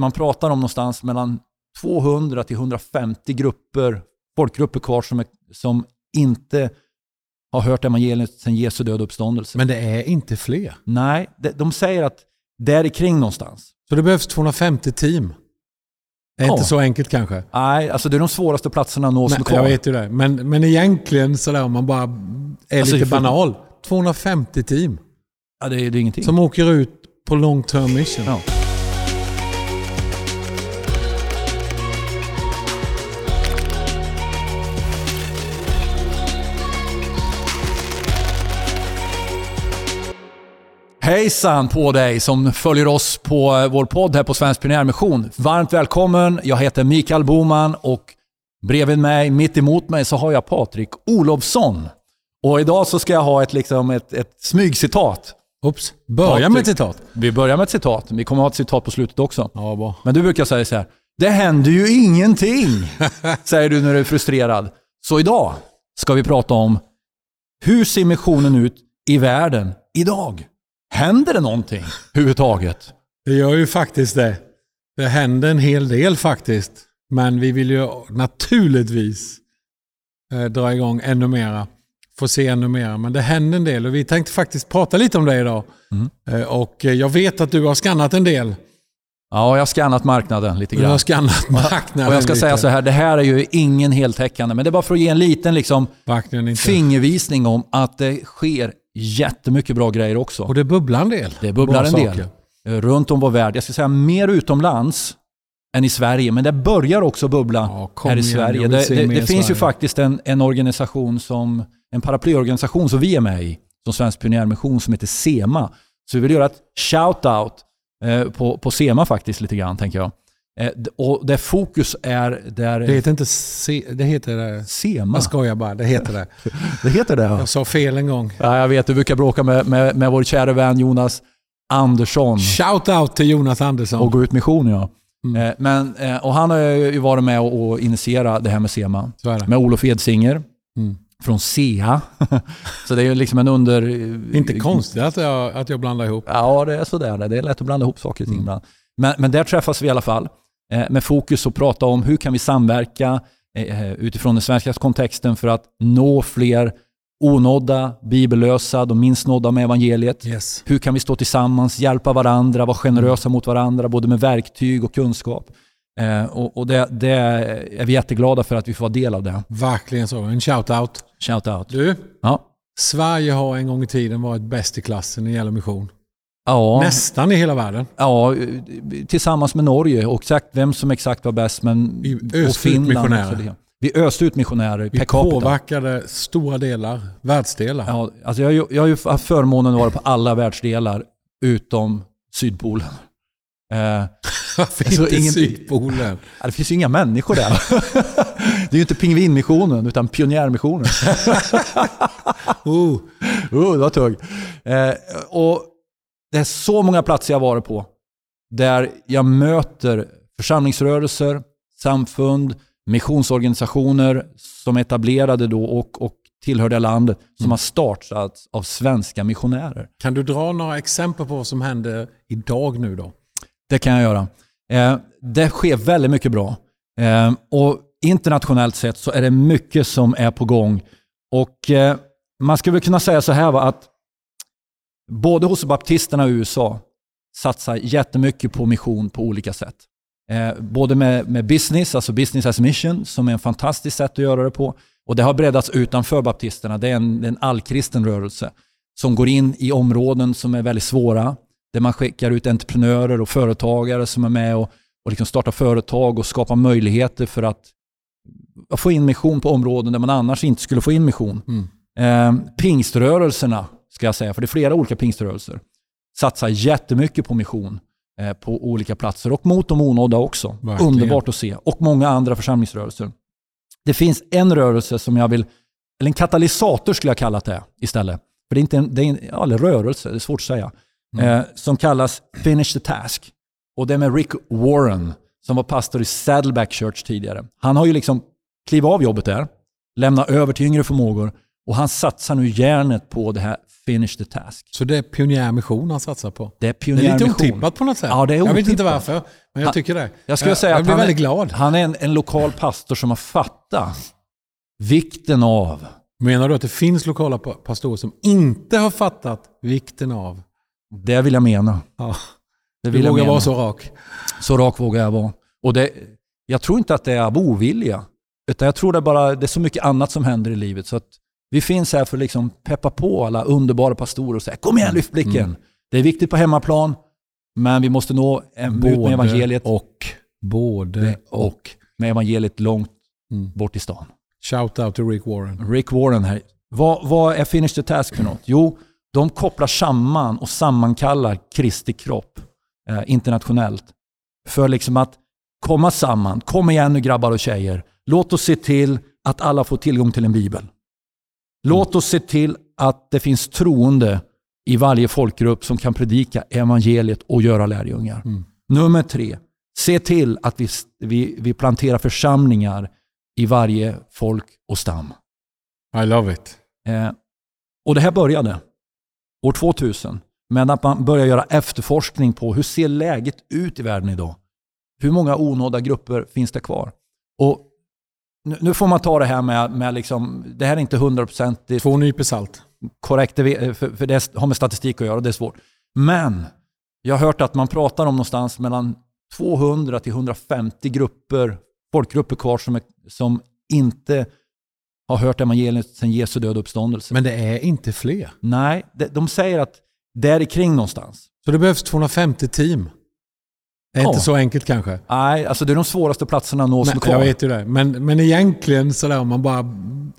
man pratar om någonstans mellan 200 till 150 grupper, folkgrupper kvar som, är, som inte har hört evangeliet sedan Jesu död och uppståndelse. Men det är inte fler. Nej, de, säger att där kring någonstans. Så det behövs 250 team. Det är Ja. inte så enkelt kanske. Nej, alltså det är de svåraste platserna att nå som är kvar. jag vet ju det. Men, men egentligen sådär om man bara är Alltså, lite för- banal. 250 team Ja, det, är, det är ingenting. som åker ut på long term mission. Ja. Hejsan på dig som följer oss på eh, vår podd här på Svensk Pionjärmission. Varmt välkommen. Jag heter Mikael Boman och bredvid mig, mitt emot mig, så har jag Patrik Olofsson. Och idag så ska jag ha ett, liksom ett, ett smygcitat. Oops. Börja Patrik. med ett citat. Vi börjar med ett citat. Vi kommer ha ett citat på slutet också. Ja, bra. Men du brukar säga så här. Det händer ju ingenting, säger du när du är frustrerad. Så idag ska vi prata om hur ser missionen ut i världen idag? Händer det någonting överhuvudtaget? Det gör ju faktiskt det. Det händer en hel del faktiskt. Men vi vill ju naturligtvis eh, dra igång ännu mera. Få se ännu mera. Men det händer en del och vi tänkte faktiskt prata lite om det idag. Mm. Eh, och eh, jag vet att du har skannat en del. Ja, jag har skannat marknaden lite Du har grann. skannat marknaden Och jag ska lite. säga så här, det här är ju ingen heltäckande, men det är bara för att ge en liten liksom, fingervisning om att det sker jättemycket bra grejer också. Och det bubblar en del. Det bubblar en del. saker. Eh, runt om vår värld. Jag ska säga mer utomlands än i Sverige, men det börjar också bubbla Ja, här i Sverige. Det, det, det finns ju Sverige. faktiskt en, en organisation som, en paraplyorganisation som vi är med i, som Svensk Pionjärmission, som heter SEMA. Så vi vill göra ett shout-out eh, på, på SEMA faktiskt lite grann, tänker jag. Eh, och där fokus är där... Det heter inte se, det heter det. SEMA? Jag skojar bara, det heter det. Det heter det, ja. Jag sa fel en gång. ja. Jag vet, du brukar bråka med, med, med vår kära vän Jonas Andersson. Shout out till Jonas Andersson. Och gå ut mission ja. Mm. Eh, Men, eh, och han har ju varit med och, initierat det här med SEMA. Med Olof Edsinger Mm. från SEA. så det är ju liksom en under... Inte konstigt att jag, att jag blandar ihop. Ja, det är sådär. Det är lätt att blanda ihop saker och ting Mm. ibland. Men, men där träffas vi i alla fall eh, med fokus och prata om hur kan vi samverka eh, utifrån den svenska kontexten för att nå fler onådda, bibellösa, de minst nådda med evangeliet. Yes. Hur kan vi stå tillsammans, hjälpa varandra, vara generösa mot varandra, både med verktyg och kunskap. Eh, och och det, det är vi jätteglada för att vi får vara del av det. Verkligen så. En shout out. Shout out. Du, Ja. Sverige har en gång i tiden varit bäst i klassen när det gäller mission. Ja, Nästan i hela världen. ja, tillsammans med Norge och exakt vem som exakt var bäst. Men, Vi och öste ut. Vi öste ut missionärer Vi per capita. påverkade stora delar, världsdelar. Ja, alltså jag, jag har ju haft förmånen att vara på alla världsdelar utom Sydpolen. Eh, Varför Alltså, inte ingen- Sydpolen? Ja, det finns ju inga människor där. det är ju inte pingvinmissionen, utan pionjärmissionen. Oh, Oh, det var tungt. Eh, och det är så många platser jag varit på där jag möter församlingsrörelser, samfund, missionsorganisationer som är etablerade då och, och tillhör det landet som Mm. har startats av svenska missionärer. kan du dra några exempel på vad som händer idag nu då? Det kan jag göra. Eh, det sker väldigt mycket bra. Eh, och internationellt sett så är det mycket som är på gång. Och eh, man skulle väl kunna säga så här va, att både hos baptisterna i USA satsar jättemycket på mission på olika sätt. Eh, både med, med business, alltså business as mission, som är en fantastiskt sätt att göra det på. Och det har breddats utanför baptisterna. Det är en, en allkristen rörelse som går in i områden som är väldigt svåra. Där man skickar ut entreprenörer och företagare som är med och, och liksom startar företag och skapar möjligheter för att få in mission på områden där man annars inte skulle få in mission. Mm. Eh, pingströrelserna, ska jag säga, för det är flera olika pingströrelser, satsar jättemycket på mission eh, på olika platser och mot de onådda också. Verkligen. Underbart att se. Och många andra församlingsrörelser. Det finns en rörelse som jag vill, eller en katalysator skulle jag kalla det istället. För det är inte en, det är en ja, eller rörelse, det är svårt att säga. Mm. Eh, som kallas Finish the Task. Och det är med Rick Warren som var pastor i Saddleback Church tidigare. Han har ju liksom klivit av jobbet där, lämnat över till yngre förmågor Och han satsar nu järnet på det här Finish the Task. Så det är pionjärmission han satsar på? Det är Det är lite pionjärmission. otippat på något sätt. Ja, det är Jag vet inte varför, men jag Han- tycker det. Jag skulle säga jag att blir han väldigt är, glad. han är en, en lokal pastor som har fattat vikten av Menar du att det finns lokala pa- pastorer som inte har fattat vikten av... det vill jag mena. Ja, Det du vill jag vågar vara så rak. Så rak vågar jag vara. Och det, jag tror inte att det är av ovilja. Utan jag tror det är bara det är så mycket annat som händer i livet. Så att vi finns här för att liksom peppa på alla underbara pastorer och säga kom igen, lyft blicken. Mm. Det är viktigt på hemmaplan, men vi måste nå en- ut med evangeliet, och. Både och. med evangeliet långt Mm. bort i stan. Shout out till Rick Warren. Rick Warren här. Vad, vad är Finish the Task för något? Jo, de kopplar samman och sammankallar Kristi kropp eh, internationellt. För liksom att komma samman. Kom igen nu grabbar och tjejer. Låt oss se till att alla får tillgång till en bibel. Låt oss se till att det finns troende i varje folkgrupp som kan predika evangeliet och göra lärjungar. Mm. Nummer tre, se till att vi, vi, vi planterar församlingar i varje folk och stam. I love it. Eh, och det här började år 2000 med att man började göra efterforskning på hur ser läget ut i världen idag? Hur många onådda grupper finns det kvar? Och nu, nu får man ta det här med, med liksom, det här är inte hundraprocentigt Två nypor salt. korrekt, det för, för det har med statistik att göra och det är svårt. Men jag har hört att man pratar om någonstans mellan 200 till 150 grupper, folkgrupper kvar som, är, som inte har hört evangeliet sedan Jesu död och uppståndelse. Men det är inte fler. Nej, de, de säger att där är kring någonstans. Så det behövs 250 team. Det är Ja. inte så enkelt kanske. Nej, alltså det är de svåraste platserna att nå som är kvar. jag vet ju det. Men, men egentligen sådär om man bara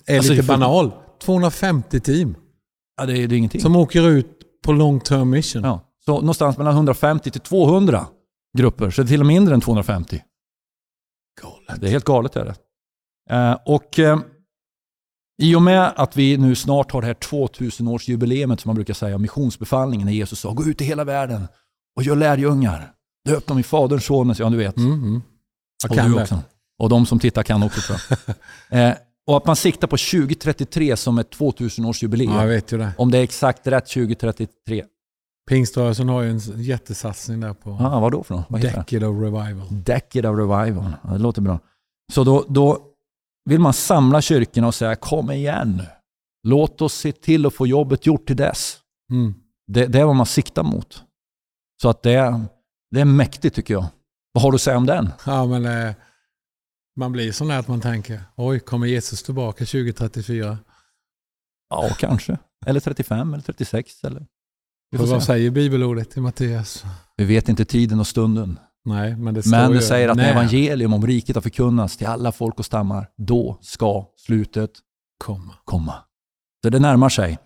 är Alltså, lite banal. 250 team Ja, det, är, det är ingenting. som åker ut på long term mission. Ja. Så någonstans mellan 150 till 200 grupper, så det är till och med mindre än 250. Galet. Det är helt galet. Är det. Eh, och eh, I och med att vi nu snart har det här 2000-årsjubileumet som man brukar säga, missionsbefallningen när Jesus sa gå ut i hela världen och gör lärjungar. Döp dem i Faderns, Sonens, ja du vet. Mm, mm. Jag och kan du det. också. Och de som tittar kan också tror jag. eh, och att man siktar på 2033 som ett 2000-årsjubileum. Ja, jag vet ju det. Om det är exakt rätt 2033. Pingströrelsen har ju en jättesatsning där på Ah, vad då för något? Vad heter det? Decade of Revival. Decade of Revival. Ja, det låter bra. Så då, då vill man samla kyrkorna och säga kom igen nu. Låt oss se till att få jobbet gjort till dess. Mm. Det, det är vad man siktar mot. Så att det, är- det är mäktigt tycker jag. Vad har du att säga om den? Ja, men eh, man blir sån här att man tänker, oj, kommer Jesus tillbaka 2034? Ja, kanske. Eller 35 eller 36. Eller. För vad säger bibelordet i Matteus? Vi vet inte tiden och stunden. Nej, men det står Men ju det säger att när evangelium om riket har förkunnats till alla folk och stammar, då ska slutet komma. komma. Så det närmar sig.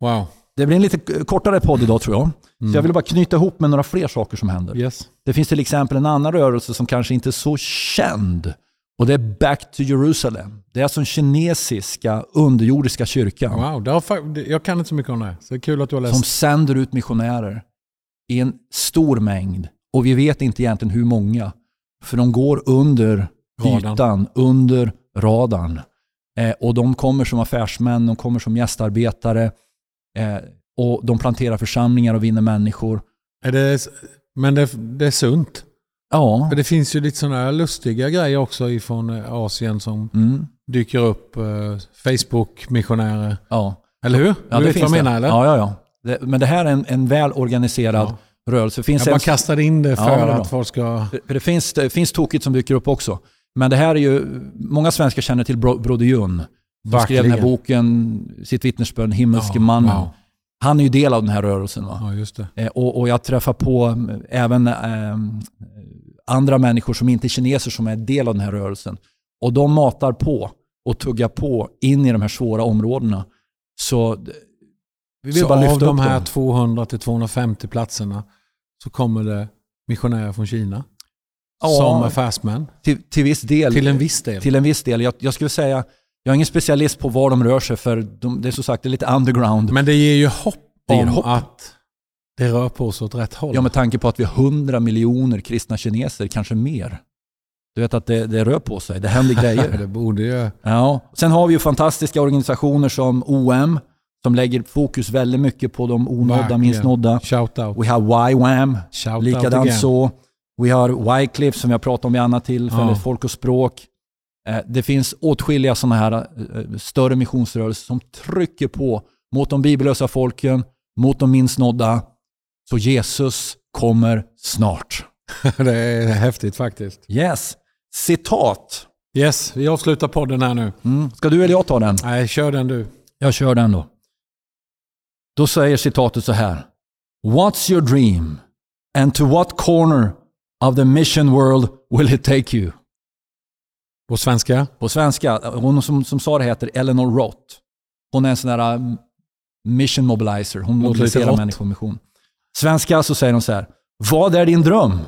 Wow. Det blir en lite kortare podd idag tror jag. Mm. Så jag vill bara knyta ihop med några fler saker som händer. Yes. Det finns till exempel en annan rörelse som kanske inte är så känd. Och det är Back to Jerusalem. Det är alltså den kinesiska underjordiska kyrkan Wow, har, jag kan inte så mycket om det. Så det är kul att du har läst. som sänder ut missionärer i en stor mängd. Och vi vet inte egentligen hur många. För de går under Radarn. ytan, under radarn. Eh, och de kommer som affärsmän, de kommer som gästarbetare. Eh, och de planterar församlingar och vinner människor. Är det, men det, det är sunt. Ja, För det finns ju lite sådana här lustiga grejer också ifrån eh, Asien som mm, dyker upp. Eh, Facebook-missionärer. ja. Eller hur? ja du vet vad jag det. menar eller? Ja, ja, ja. Det, men det här är en, en väl organiserad Ja. rörelse. Finns Jag bara en, kastade in det för Ja, att folk ska... för det, finns, det finns tokigt som dyker upp också. Men det här är ju, många svenskar känner till Bro, Broder Jun. Som skrev den här boken, sitt vittnesbörd, Himmelske Ja, mannen. wow. Han är ju del av den här rörelsen. Va? Ja, just det. Eh, och, och jag träffar på eh, även eh, andra människor som inte är kineser som är del av den här rörelsen. Och de matar på och tuggar på in i de här svåra områdena. Så d- vi vill Så bara av lyfta de upp här dem. 200 till 250 platserna så kommer det missionärer från Kina Ja. som affärsmän. Till, till viss del. Till en viss del. Till en viss del. Jag, jag skulle säga, jag är ingen specialist på var de rör sig för de, det är som sagt det är lite underground. Men det ger ju hopp Det om hopp. att det rör på sig åt rätt håll. Ja, med tanke på att vi har 100 miljoner kristna kineser, kanske mer. Du vet att det, det rör på sig, det händer grejer. det borde ju. Ja. Sen har vi ju fantastiska organisationer som OM, som lägger fokus väldigt mycket på de onådda, minst Shout out. We have YWAM, Shout likadant så. We har Wycliffe som vi har pratat om vid annat tillfälle, Ja. Folk och språk. Eh, Det finns åtskilliga sådana här eh, större missionsrörelser som trycker på mot de bibellösa folken, mot de minst nådda. Så Jesus kommer snart. det är häftigt faktiskt. Yes. Citat. Yes, vi avslutar podden här nu. Mm. Ska du eller jag ta den? Nej, kör den du. Jag kör den då. Då säger citatet så här. What's your dream? And to what corner of the mission world will it take you? På svenska? På svenska, hon som, som sa det heter Eleanor Roth. Hon är en sån där um, mission mobilizer. Hon mobiliserar människor mission. Svenska så säger hon så här. Vad är din dröm?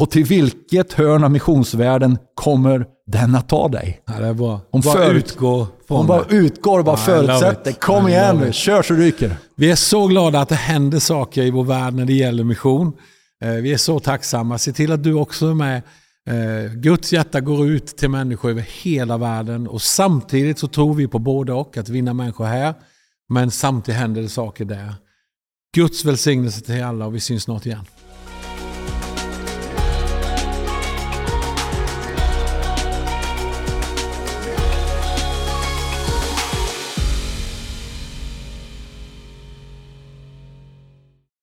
Och till vilket hörn av missionsvärlden kommer den att ta dig? Ja, det är bra. Hon bara förut- utgå från Hon bara utgår och bara love förutsätter. Kom igen nu, kör så ryker. Vi är så glada att det händer saker i vår värld när det gäller mission. Eh, Vi är så tacksamma. Se till att du också är med. Eh, Guds hjärta går ut till människor över hela världen och samtidigt så tror vi på både och, att vinna människor här. Men samtidigt händer det saker där. Guds välsignelse till alla och vi syns snart igen.